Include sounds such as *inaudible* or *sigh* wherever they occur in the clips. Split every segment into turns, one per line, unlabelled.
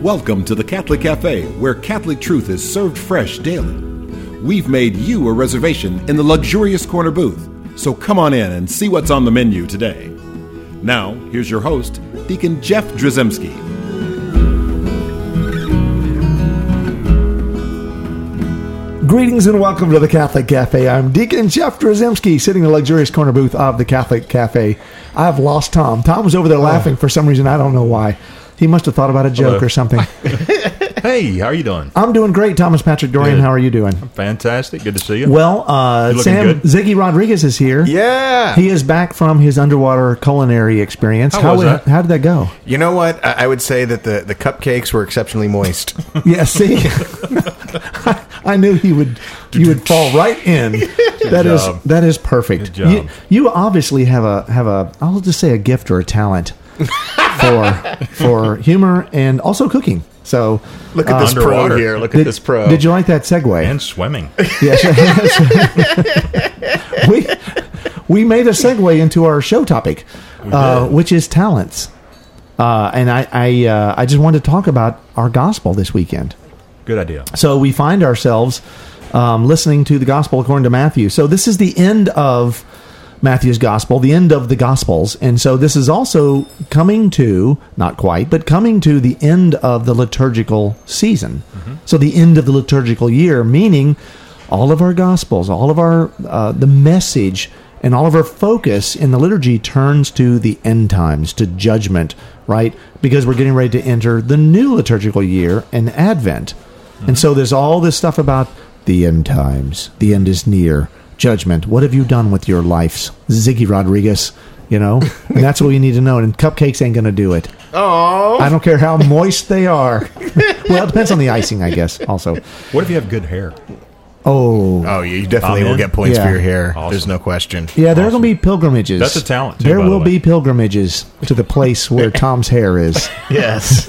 Welcome to the Catholic Cafe, where Catholic truth is served fresh daily. We've made you a reservation in the luxurious corner booth, so come on in and see what's on the menu today. Now, here's your host, Deacon Jeff Drzymski.
Greetings and welcome to the Catholic Cafe. I'm Deacon Jeff Drzymski, sitting in the luxurious corner booth of the Catholic Cafe. I've lost Tom. Tom was over there laughing for some reason. I don't know why. He must have thought about a joke
Hello.
or something. *laughs*
Hey, how are you doing?
I'm doing great, Thomas Patrick Dorian.
Good.
How are you doing?
Fantastic. Good to see you.
Well, uh,
You looking
Sam
good?
Ziggy Rodriguez is here.
Yeah.
He is back from his underwater culinary experience.
How was that?
how did that go?
you know what? I, I would say that the, the cupcakes were exceptionally moist. *laughs*
Yeah, see, I, *laughs* I knew he would. You would fall right in. That is
job.
that is perfect.
Good job.
You, you obviously have a have a I'll just say a gift or a talent for for humor and also cooking. So
Look at this pro
Underwater.
here. Look
did,
at this pro.
Did you like that segue?
and swimming. *laughs*
Yes. we we made a segue into our show topic, uh, which is talents. Uh, and I I, uh, I just wanted to talk about our gospel this weekend.
Good idea.
So we find ourselves um, listening to the gospel according to Matthew. So this is the end of Matthew's gospel, the end of the gospels. And so this is also coming to, not quite, but coming to the end of the liturgical season. So the end of the liturgical year, meaning all of our gospels, all of our, uh, the message and all of our focus in the liturgy turns to the end times, to judgment, right? Because we're getting ready to enter the new liturgical year and Advent. And so there's all this stuff about the end times. The end is near. Judgment. What have you done with your lives? Ziggy Rodriguez, you know? *laughs* And that's what we need to know. And cupcakes ain't going to do it.
Oh.
I don't care how *laughs* moist they are. *laughs* well, it depends on the icing, I guess, also.
What if you have good hair?
Oh.
Oh, you definitely will get points
Yeah.
for your hair.
Awesome.
There's no question.
Yeah, there are going to be pilgrimages.
That's a talent, too,
There
by the
will
way.
be pilgrimages to the place where Tom's hair is.
Yes.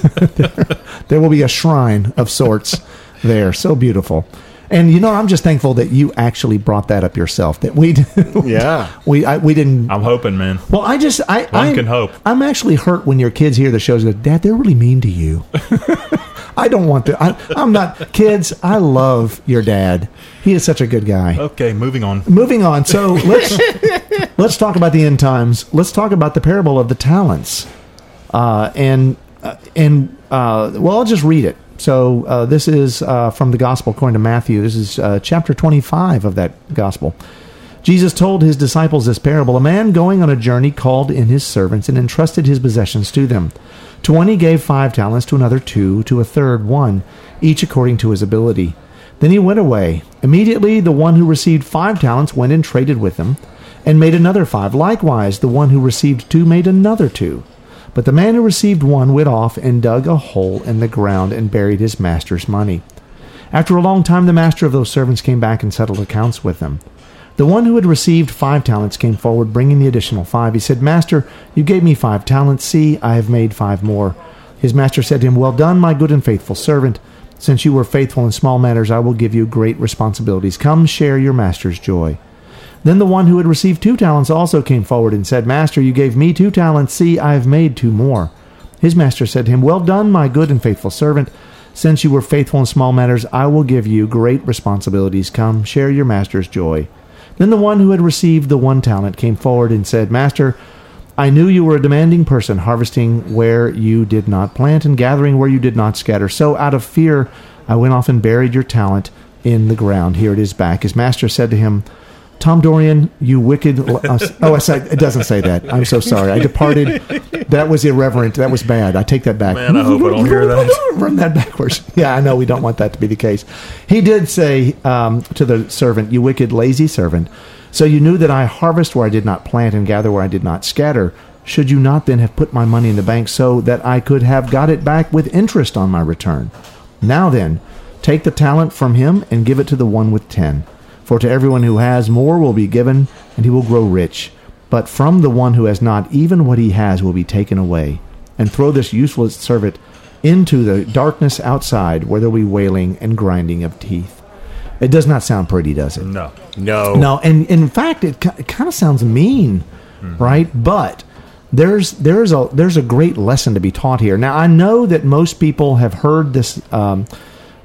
there will be a shrine of sorts there. So beautiful. And you know, I'm just thankful that you actually brought that up yourself. That we, *laughs*
Yeah.
we, I, we didn't.
I'm hoping, man.
Well, I just, I,
One
I
can hope.
I'm actually hurt when your kids hear the shows. and go, Dad, they're really mean to you. *laughs* I don't want to. I, I'm not. Kids, I love your dad. He is such a good guy.
Okay, moving on.
Moving on. So *laughs* let's let's talk about the end times. Let's talk about the parable of the talents. Uh, and uh, and uh, well, I'll just read it. So uh, this is uh, from the Gospel according to Matthew. This is uh, chapter 25 of that Gospel. Jesus told his disciples this parable. A man going on a journey called in his servants and entrusted his possessions to them. To one he gave five talents, to another two, to a third one, each according to his ability. Then he went away. Immediately the one who received five talents went and traded with them, and made another five. Likewise, the one who received two made another two. But the man who received one went off and dug a hole in the ground and buried his master's money. After a long time, the master of those servants came back and settled accounts with them. The one who had received five talents came forward, bringing the additional five. He said, Master, you gave me five talents. See, I have made five more. His master said to him, Well done, my good and faithful servant. Since you were faithful in small matters, I will give you great responsibilities. Come share your master's joy. Then the one who had received two talents also came forward and said, Master, you gave me two talents. See, I have made two more. His master said to him, Well done, my good and faithful servant. Since you were faithful in small matters, I will give you great responsibilities. Come, share your master's joy. Then the one who had received the one talent came forward and said, Master, I knew you were a demanding person, harvesting where you did not plant and gathering where you did not scatter. So out of fear, I went off and buried your talent in the ground. Here it is back. His master said to him, Tom Dorian, you wicked. Uh, oh, I said, it doesn't say that. I'm so sorry. I departed. That was irreverent. That was bad. I take that back.
Man, I hope I don't hear that. *laughs*
Run that backwards. Yeah, I know we don't want that to be the case. He did say um, to the servant, You wicked, lazy servant. So you knew that I harvest where I did not plant and gather where I did not scatter. Should you not then have put my money in the bank so that I could have got it back with interest on my return? Now then, take the talent from him and give it to the one with ten. For to everyone who has, more will be given, and he will grow rich. But from the one who has not, even what he has will be taken away. And throw this useless servant into the darkness outside, where there will be wailing and grinding of teeth. It does not sound pretty, does it?
No.
No.
No, and in fact, it, it kind of sounds mean, right? But there's there's a there's a great lesson to be taught here. Now I know that most people have heard this um,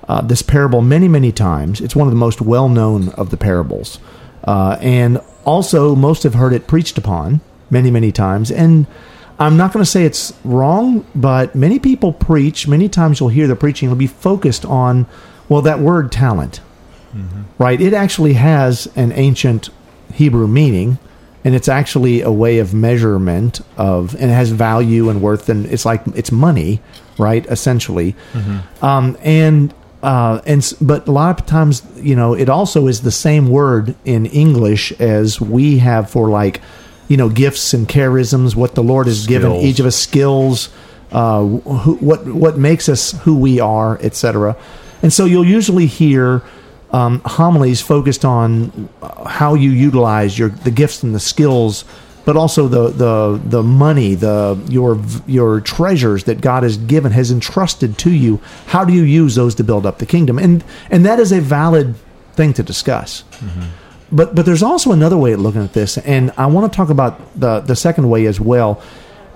uh, this parable many many times. It's one of the most well known of the parables, uh, and also most have heard it preached upon many many times. And I'm not going to say it's wrong, but many people preach. Many times you'll hear the preaching will be focused on well that word talent, right? It actually has an ancient Hebrew meaning and it's actually a way of measurement of and it has value and worth and it's like it's money right essentially um, and uh, and but a lot of times you know it also is the same word in english as we have for like you know gifts and charisms what the lord has given each of us skills uh, who, what what makes us who we are etc and so you'll usually hear um, homilies focused on how you utilize your the gifts and the skills, but also the the the money, the your your treasures that God has given has entrusted to you. How do you use those to build up the kingdom? And and that is a valid thing to discuss. But but there's also another way of looking at this, and I want to talk about the the second way as well.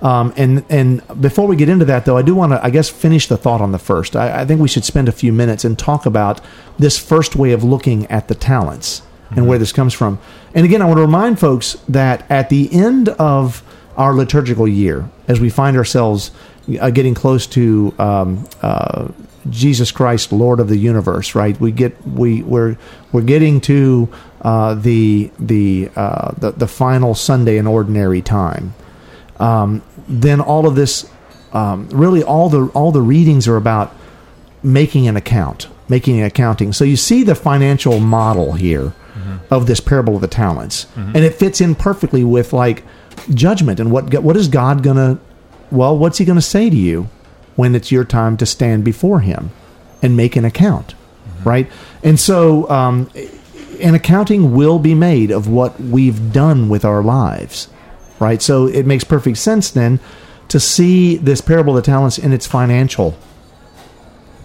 Um, and and before we get into that, though, I do want to, I guess, finish the thought on the first. I, I think we should spend a few minutes and talk about this first way of looking at the talents and where this comes from. And again, I want to remind folks that at the end of our liturgical year, as we find ourselves uh, getting close to um, uh, Jesus Christ, Lord of the universe, right? We get we we're we're getting to uh, the the, uh, the the final Sunday in ordinary time um, then all of this, um, really, all the all the readings are about making an account, making an accounting. So you see the financial model here of this parable of the talents, and it fits in perfectly with like judgment and what what is God gonna, well, what's He gonna say to you when it's your time to stand before Him and make an account, right? And so. Um, an accounting will be made of what we've done with our lives right? So it makes perfect sense then to see this parable of the talents in its financial,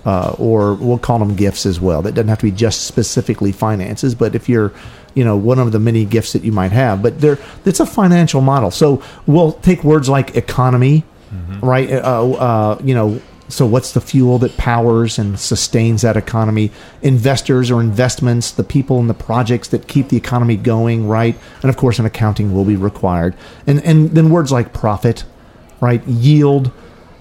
uh, or we'll call them gifts as well. That doesn't have to be just specifically finances, but if you're, you know, one of the many gifts that you might have, but there, it's a financial model. So we'll take words like economy, right? Uh, uh, you know. So, what's the fuel that powers and sustains that economy? Investors or investments, the people and the projects that keep the economy going, right? And of course, an accounting will be required. And and then words like profit, right? Yield,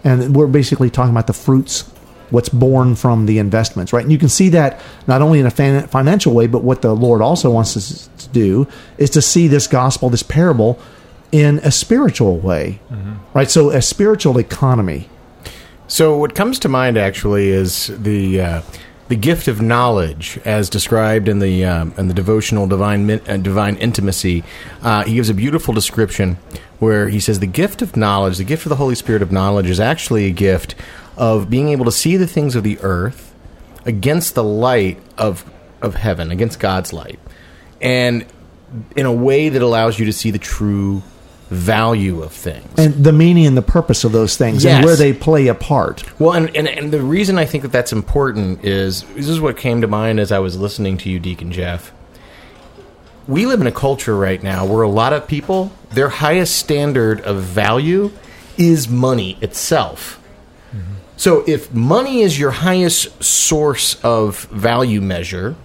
and we're basically talking about the fruits, what's born from the investments, right? And you can see that not only in a fan- financial way, but what the Lord also wants us to do is to see this gospel, this parable, in a spiritual way, right? So, a spiritual economy.
So what comes to mind actually is the uh, the gift of knowledge, as described in the um, in the devotional divine uh, divine intimacy. Uh, he gives a beautiful description where he says the gift of knowledge, the gift of the Holy Spirit of knowledge, is actually a gift of being able to see the things of the earth against the light of of heaven, against God's light, and in a way that allows you to see the true value of things.
and the meaning and the purpose of those things
Yes.
and where they play a part.
Well, and, and and the reason I think that that's important is this is what came to mind as I was listening to you, Deacon Jeff. We live in a culture right now where a lot of people their highest standard of value is money itself. So if money is your highest source of value measure,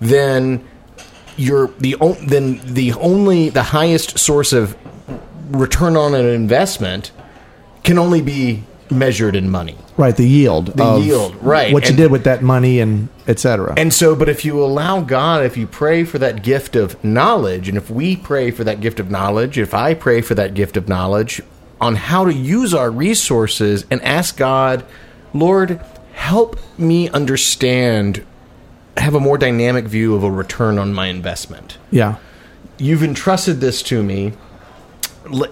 then you're the then the only the highest source of return on an investment can only be measured in money.
Right, the yield.
The yield, right.
What you did with that money and etc.
And so, but if you allow God, if you pray for that gift of knowledge, and if we pray for that gift of knowledge, if I pray for that gift of knowledge on how to use our resources and ask God, Lord, help me understand, have a more dynamic view of a return on my investment.
yeah.
You've entrusted this to me.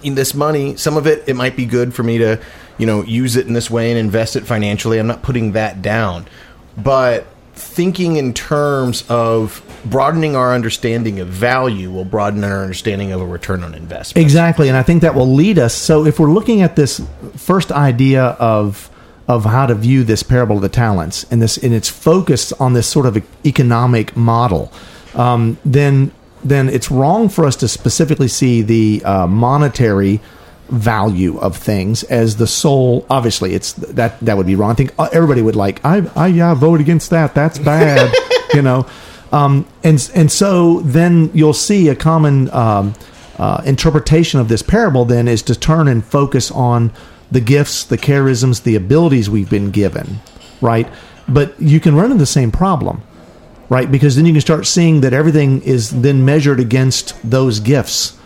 This money, some of it, it might be good for me to, you know, use it in this way and invest it financially. I'm not putting that down, but thinking in terms of broadening our understanding of value will broaden our understanding of a return on investment.
Exactly, and I think that will lead us. So, if we're looking at this first idea of of how to view this parable of the talents and this and its focus on this sort of economic model, um, then then it's wrong for us to specifically see the uh, monetary value of things as the sole obviously it's that that would be wrong. I think uh, everybody would like i i yeah vote against that. That's bad *laughs* you know? Um and and so then you'll see a common um uh, interpretation of this parable then is to turn and focus on the gifts the charisms the abilities we've been given right? But you can run into the same problem right? Because then you can start seeing that everything is then measured against those gifts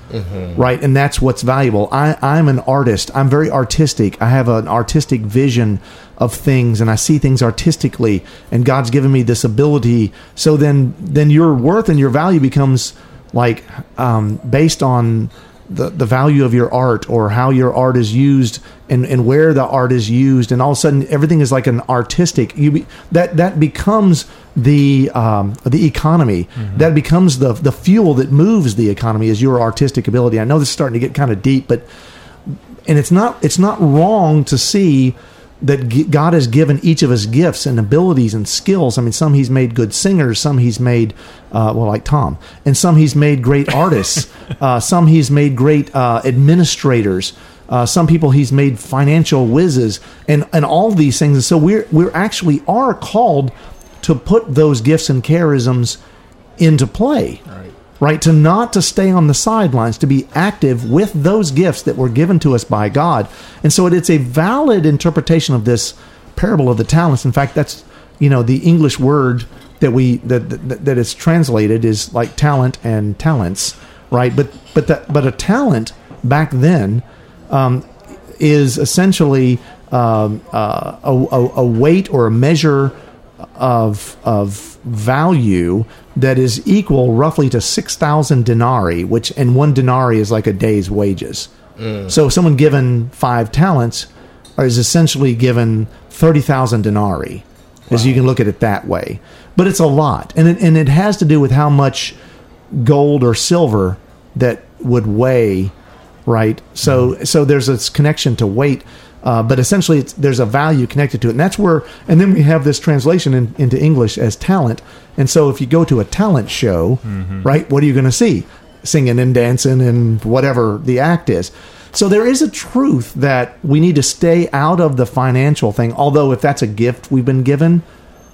right? And that's what's valuable. I, i'm an artist. I'm very artistic. I have an artistic vision of things and i see things artistically and god's given me this ability. So then then your worth and your value becomes like um, based on the, the value of your art or how your art is used and, and where the art is used and all of a sudden everything is like an artistic you be, that that becomes the um, the economy. That becomes the the fuel that moves the economy is your artistic ability. I know this is starting to get kind of deep but and it's not it's not wrong to see that God has given each of us gifts and abilities and skills. I mean, some He's made good singers, some He's made uh, well, like Tom, and some He's made great *laughs* artists. uh, some He's made great uh, administrators. Uh, some people He's made financial whizzes, and and all these things. And so we're we're actually are called to put those gifts and charisms into play right to not to stay on the sidelines to be active with those gifts that were given to us by god. And so it, it's a valid interpretation of this parable of the talents. In fact that's you know the english word that we that that, that is translated is like talent and talents right? But but that but a talent back then um, is essentially um, uh, a, a, a weight or a measure of of value that is equal roughly to six thousand denarii, which and one denarii is like a day's wages. Mm. So someone given five talents is essentially given thirty thousand denarii, as you can look at it that way. But it's a lot, and it, and it has to do with how much gold or silver that would weigh right? So mm. so there's this connection to weight uh, but essentially it's, there's a value connected to it. And that's where and then we have this translation in, into english as talent. And so if you go to a talent show right what are you going to see? Singing and dancing and whatever the act is. So there is a truth that we need to stay out of the financial thing although if that's a gift we've been given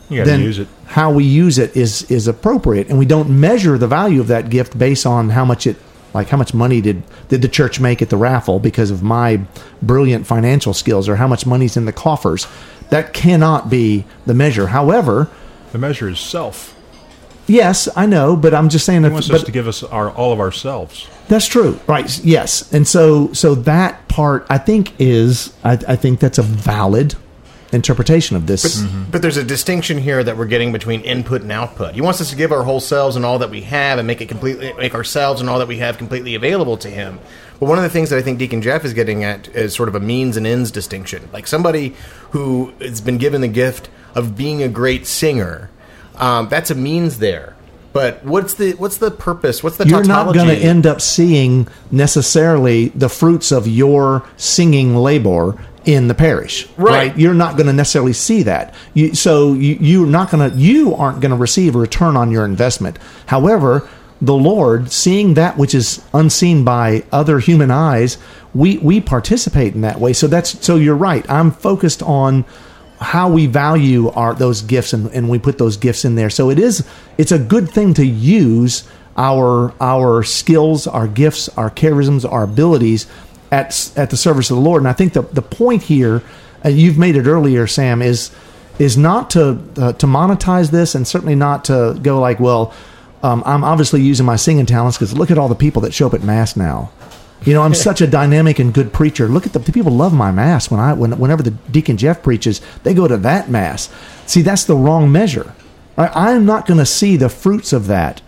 You
then
use it.
how we use it is is appropriate. And we don't measure the value of that gift based on how much it like how much money did did the church make at the raffle because of my brilliant financial skills or how much money's in the coffers? That cannot be the measure. However
The measure is self.
yes i know but i'm just saying
He
that
wants
but
us to give us our all of ourselves.
that's true. Right. Yes. And so so that part i think is i, I think that's a valid interpretation of this
But there's a distinction here that we're getting between input and output. He wants us to give our whole selves and all that we have, and make it completely make ourselves and all that we have completely available to him. But one of the things that I think Deacon Jeff is getting at is sort of a means and ends distinction. Like somebody who has been given the gift of being a great singer, um, that's a means there. But what's the what's the purpose? What's the
you're not going to end up seeing necessarily the fruits of your singing labor in the parish
Right.
you're not going to necessarily see that. You, so you, you're not going to you aren't going to receive a return on your investment. However the lord seeing that which is unseen by other human eyes we we participate in that way. So that's so you're right. I'm focused on how we value our those gifts and, and we put those gifts in there. So it is it's a good thing to use our our skills, our gifts, our charisms, our abilities at at the service of the Lord. And I think the the point here, and you've made it earlier, Sam, is is not to uh, to monetize this, and certainly not to go like, well, um, I'm obviously using my singing talents because look at all the people that show up at mass now. You know, I'm *laughs* such a dynamic and good preacher. Look at the, the people love my mass when I when, whenever the deacon Jeff preaches, they go to that mass. See, that's the wrong measure. I, I'm not going to see the fruits of that.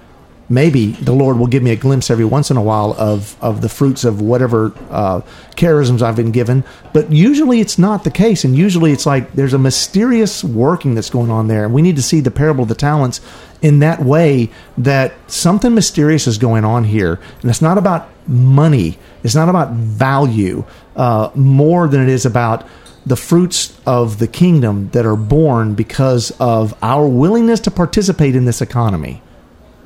Maybe the Lord will give me a glimpse every once in a while of of the fruits of whatever uh, charisms I've been given, but usually it's not the case. And usually it's like there's a mysterious working that's going on there, and we need to see the parable of the talents in that way that something mysterious is going on here, and it's not about money, it's not about value, uh, more than it is about the fruits of the kingdom that are born because of our willingness to participate in this economy.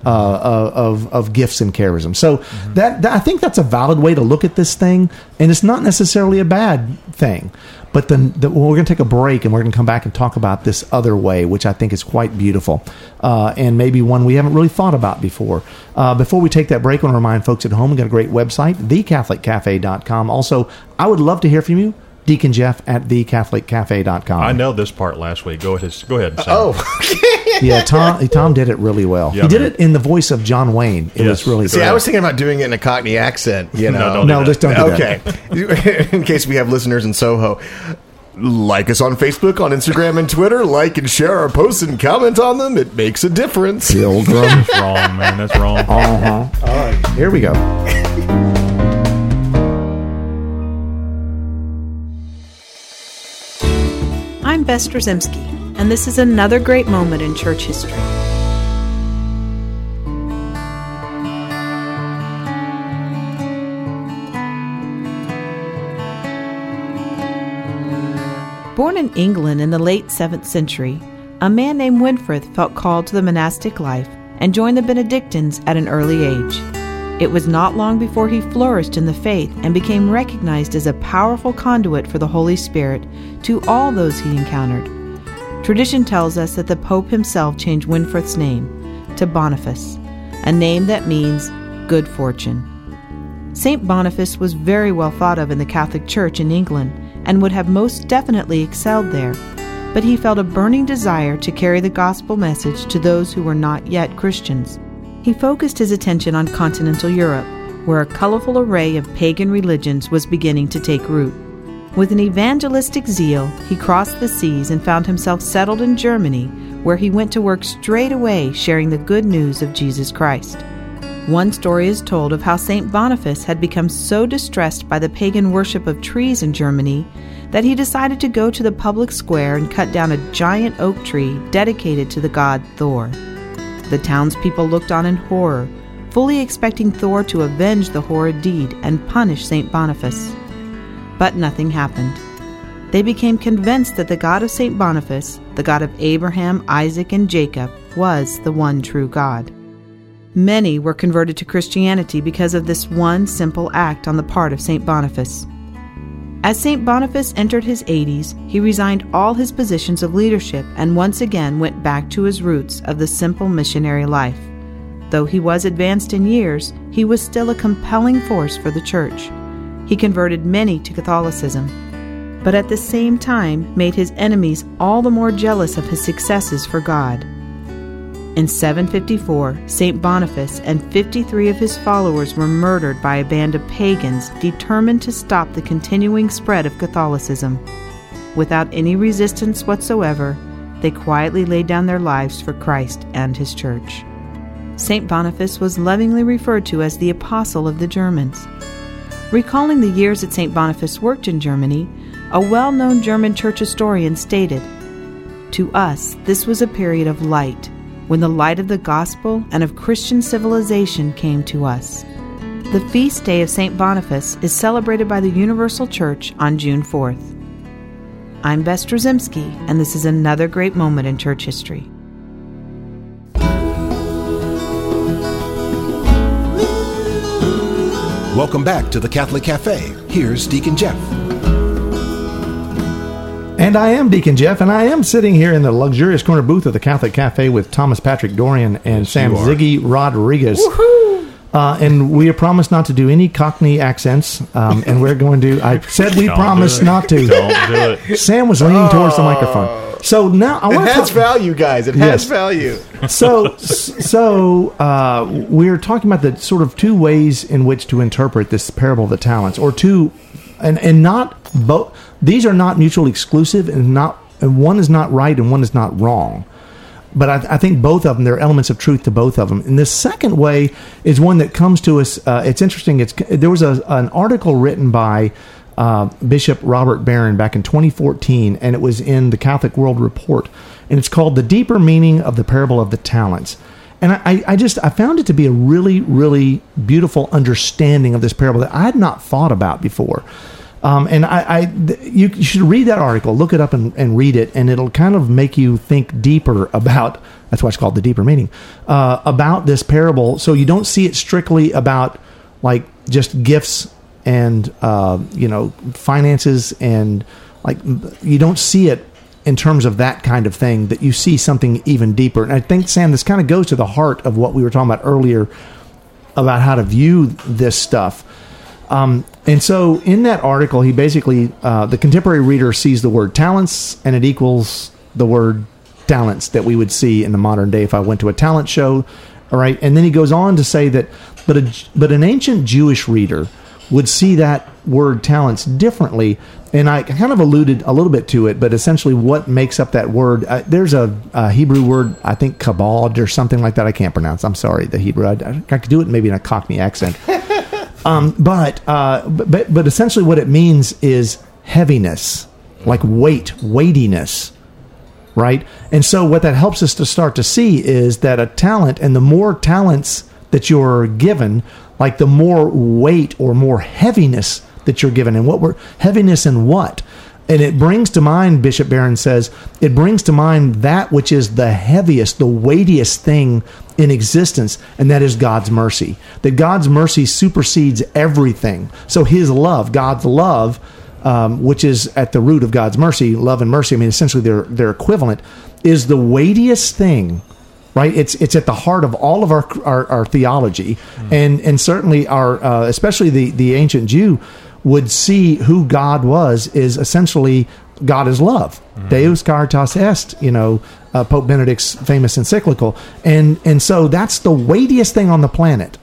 Uh, of of gifts and charism. So that, that I think that's a valid way to look at this thing, and it's not necessarily a bad thing. But then the, well, we're going to take a break, and we're going to come back and talk about this other way, which I think is quite beautiful, uh, and maybe one we haven't really thought about before. Uh, before we take that break, I want to remind folks at home we've got a great website, thecatholiccafe.com. Also, I would love to hear from you. Deacon Jeff at thecatholiccafe.com.
I know this part last week. Go ahead. Go ahead. Sam.
Oh, *laughs*
Yeah, *laughs* Tom Tom did it really well.
Yeah,
he did
man.
it in the voice of John Wayne. It was really
see,
good.
I was thinking about doing it in a Cockney accent. You *laughs* know,
don't
no,
do
just don't do that.
Okay. *laughs* in case we have listeners in Soho. Like us on Facebook, on Instagram, and Twitter. Like and share our posts and comment on them. It makes a difference.
Pilgrim.
That's wrong, man. That's wrong.
uh-huh. All right, here we go.
I'm Bess Drzymski, and this is another great moment in church history. Born in England in the late 7th century, a man named Winfrith felt called to the monastic life and joined the Benedictines at an early age. It was not long before he flourished in the faith and became recognized as a powerful conduit for the Holy Spirit to all those he encountered. Tradition tells us that the Pope himself changed Winfrith's name to Boniface, a name that means good fortune. St. Boniface was very well thought of in the Catholic Church in England and would have most definitely excelled there, but he felt a burning desire to carry the gospel message to those who were not yet Christians. He focused his attention on continental Europe, where a colorful array of pagan religions was beginning to take root. With an evangelistic zeal, he crossed the seas and found himself settled in Germany, where he went to work straight away sharing the good news of Jesus Christ. One story is told of how St. Boniface had become so distressed by the pagan worship of trees in Germany that he decided to go to the public square and cut down a giant oak tree dedicated to the god Thor. The townspeople looked on in horror, fully expecting Thor to avenge the horrid deed and punish St. Boniface. But nothing happened. They became convinced that the God of St. Boniface, the God of Abraham, Isaac, and Jacob, was the one true God. Many were converted to Christianity because of this one simple act on the part of St. Boniface. As St. Boniface entered his 80s, he resigned all his positions of leadership and once again went back to his roots of the simple missionary life. Though he was advanced in years, he was still a compelling force for the church. He converted many to Catholicism, but at the same time made his enemies all the more jealous of his successes for God. In 754, St. Boniface and 53 of his followers were murdered by a band of pagans determined to stop the continuing spread of Catholicism. Without any resistance whatsoever, they quietly laid down their lives for Christ and his church. St. Boniface was lovingly referred to as the Apostle of the Germans. Recalling the years that St. Boniface worked in Germany, a well known German church historian stated To us, this was a period of light, when the light of the gospel and of Christian civilization came to us. The feast day of St. Boniface is celebrated by the Universal Church on June 4th. I'm Bess Drzymski, and this is another great moment in church history.
Welcome back to the Catholic Cafe. Here's Deacon Jeff.
And I am Deacon Jeff, and I am sitting here in the luxurious corner booth of the Catholic Cafe with Thomas Patrick Dorian and Sam
you are.
Ziggy Rodriguez. Uh, and we have promised not to do any Cockney accents, um, and we're going to. I said we *laughs*
Don't
promised
do it.
not to.
Don't do it.
Sam was leaning towards the microphone. So now I
It
want to.
has
to.
value, guys. It
Yes.
has value.
so *laughs* so uh, we're talking about the sort of two ways in which to interpret this parable of the talents, or two, and and not both. These are not mutually exclusive, and not and one is not right and one is not wrong. But I, I think both of them, there are elements of truth to both of them. And the second way is one that comes to us. Uh, it's interesting. It's there was a, an article written by uh, Bishop Robert Barron back in 2014, and it was in the Catholic World Report, and it's called "The Deeper Meaning of the Parable of the Talents." And I, I just I found it to be a really really beautiful understanding of this parable that I had not thought about before. Um, and I, I you, you should read that article, look it up and, and read it, and it'll kind of make you think deeper about. That's why it's called the deeper meaning uh, about this parable. So you don't see it strictly about like just gifts and uh, you know finances and like you don't see it in terms of that kind of thing. That you see something even deeper. And I think Sam, this kind of goes to the heart of what we were talking about earlier about how to view this stuff. Um, and so in that article, he basically, uh, the contemporary reader sees the word talents and it equals the word talents that we would see in the modern day if I went to a talent show. All right. And then he goes on to say that, but, a, but an ancient Jewish reader would see that word talents differently. And I kind of alluded a little bit to it, but essentially what makes up that word, uh, there's a, a Hebrew word, I think kabod or something like that. I can't pronounce. I'm sorry, the Hebrew. I, I could do it maybe in a Cockney accent. *laughs* Um, but, uh, but but essentially, what it means is heaviness, like weight, weightiness, right? And so, what that helps us to start to see is that a talent, and the more talents that you're given, like the more weight or more heaviness that you're given, and what we're heaviness and what. And it brings to mind, Bishop Barron says, it brings to mind that which is the heaviest, the weightiest thing in existence, and that is God's mercy. That God's mercy supersedes everything. So His love, God's love, um, which is at the root of God's mercy, love and mercy, I mean, essentially they're, they're equivalent, is the weightiest thing right? It's it's at the heart of all of our our, our theology, and and certainly our uh, especially the the ancient Jew would see who God was is essentially God is love. Deus caritas est, you know, uh, Pope Benedict's famous encyclical, and and so that's the weightiest thing on the planet.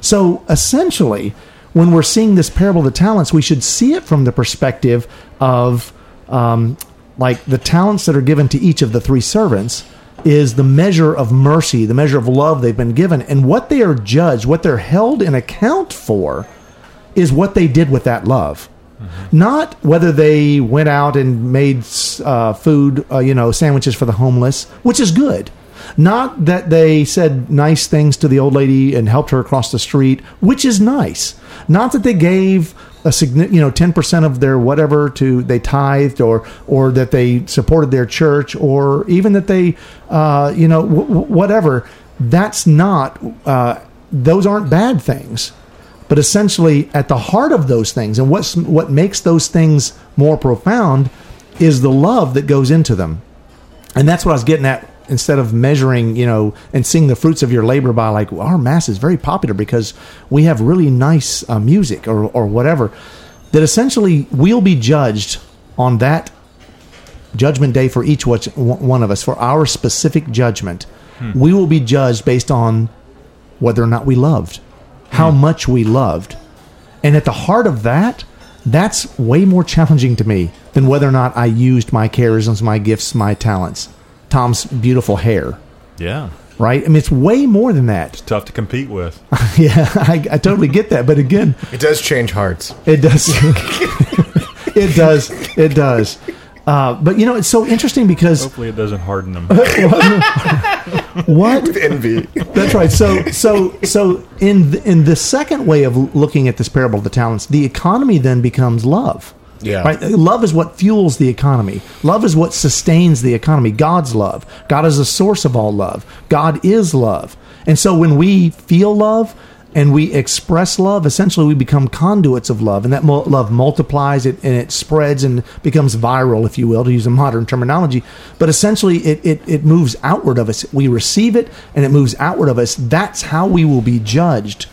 So essentially, when we're seeing this parable of the talents, we should see it from the perspective of um, like the talents that are given to each of the three servants is the measure of mercy, the measure of love they've been given, and what they are judged, what they're held in account for, is what they did with that love. Not whether they went out and made uh, food, uh, you know, sandwiches for the homeless, which is good. Not that they said nice things to the old lady and helped her across the street, which is nice. Not that they gave a signi- you know ten percent of their whatever to they tithed or or that they supported their church or even that they uh, you know w- whatever. That's not uh, those aren't bad things but essentially at the heart of those things and what's what makes those things more profound is the love that goes into them. And that's what i was getting at instead of measuring you know and seeing the fruits of your labor by like well, our mass is very popular because we have really nice uh, music or, or whatever that essentially we'll be judged on that judgment day for each one of us for our specific judgment. We will be judged based on whether or not we loved how much we loved. And at the heart of that, that's way more challenging to me than whether or not I used my charisms, my gifts, my talents. Tom's beautiful hair,
Yeah.
right? I mean, it's way more than that.
It's tough to compete with. *laughs*
yeah, I, I totally get that. But again,
It does change hearts.
it does. *laughs* it does. It does. Uh, but you know, it's so interesting because
Hopefully, it doesn't harden them. *laughs*
what
Envy.
That's right. So, so, so in the, in the second way of looking at this parable of the talents, the economy then becomes love.
Yeah.
Right. Love is what fuels the economy. Love is what sustains the economy. God's love. God is the source of all love. God is love. And so when we feel love and we express love, essentially we become conduits of love, and that mul- love multiplies it and it spreads and becomes viral, if you will, to use a modern terminology. But essentially, it it, it moves outward of us. We receive it and it moves outward of us. That's how we will be judged,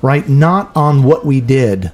right? Not on what we did.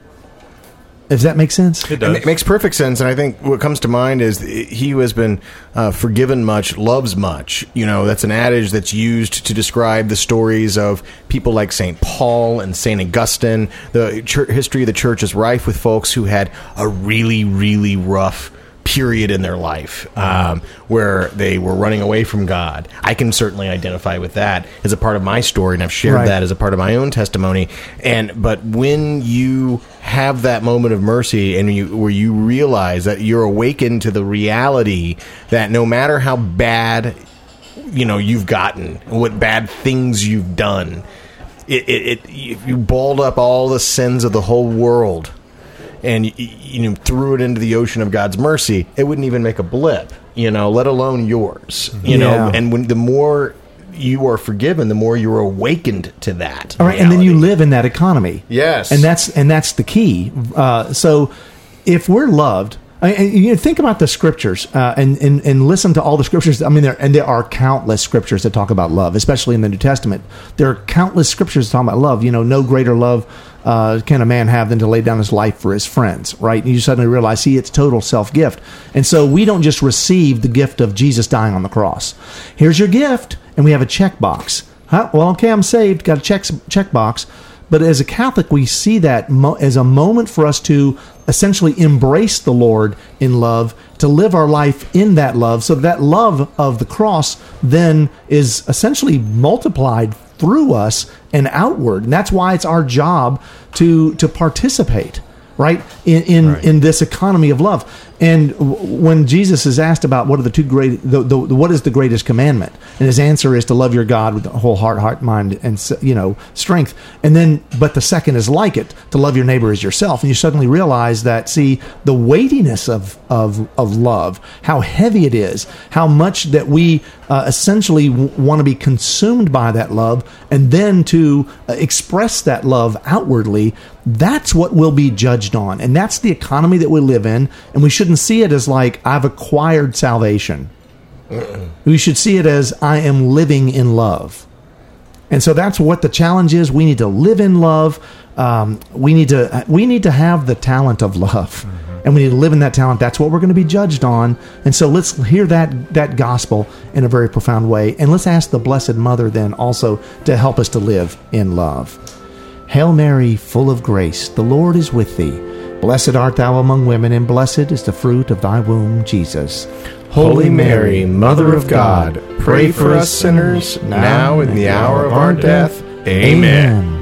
Does that make sense?
It does.
it makes perfect sense, and I think what comes to mind is he who has been uh, forgiven much loves much. You know, that's an adage that's used to describe the stories of people like Saint Paul and Saint Augustine. The chur history of the church is rife with folks who had a really, really rough period in their life um, where they were running away from God. I can certainly identify with that as a part of my story, and I've shared
Right.
that as a part of my own testimony. And but when you have that moment of mercy and you where you realize that you're awakened to the reality that no matter how bad you know you've gotten, what bad things you've done, it, it, it if you balled up all the sins of the whole world and y- y- you know threw it into the ocean of God's mercy, it wouldn't even make a blip. You know, let alone yours. You know, and when the more you are forgiven, the more you're awakened to that.
All right, and then you live in that economy.
Yes.
and that's and that's the key. Uh, so, if we're loved, I- and you know, think about the scriptures uh, and, and and listen to all the scriptures. I mean, there and there are countless scriptures that talk about love, especially in the New Testament. There are countless scriptures that talk about love. You know, no greater love uh, can a man have than to lay down his life for his friends. Right? And you suddenly realize, see, it's total self gift. And so we don't just receive the gift of Jesus dying on the cross. Here's your gift, and we have a check box. Huh? Well, okay, I'm saved. Got a check check box. But as a Catholic, we see that mo- as a moment for us to essentially embrace the Lord in love, to live our life in that love, so that love of the cross then is essentially multiplied through us and outward. And that's why it's our job to to participate, right, in in,
Right.
in this economy of love. And w- when Jesus is asked about what are the two great, the, the, the, what is the greatest commandment, and his answer is to love your God with the whole heart, heart, mind, and you know strength. And then, but the second is like it, to love your neighbor as yourself. And you suddenly realize that, see, the weightiness of of of love, how heavy it is, how much that we uh, essentially w- want to be consumed by that love, and then to uh, express that love outwardly. That's what we'll be judged on, and that's the economy that we live in. And we shouldn't see it as like I've acquired salvation. We should see it as I am living in love. And so that's what the challenge is. We need to live in love. Um, we need to we need to have the talent of love, and we need to live in that talent. That's what we're going to be judged on. And so let's hear that that gospel in a very profound way, and let's ask the Blessed Mother then also to help us to live in love. Hail Mary, full of grace, the Lord is with thee. Blessed art thou among women, and blessed is the fruit of thy womb, Jesus.
Holy Mary, Mother of God, pray for us sinners now and in the hour of our death. Amen.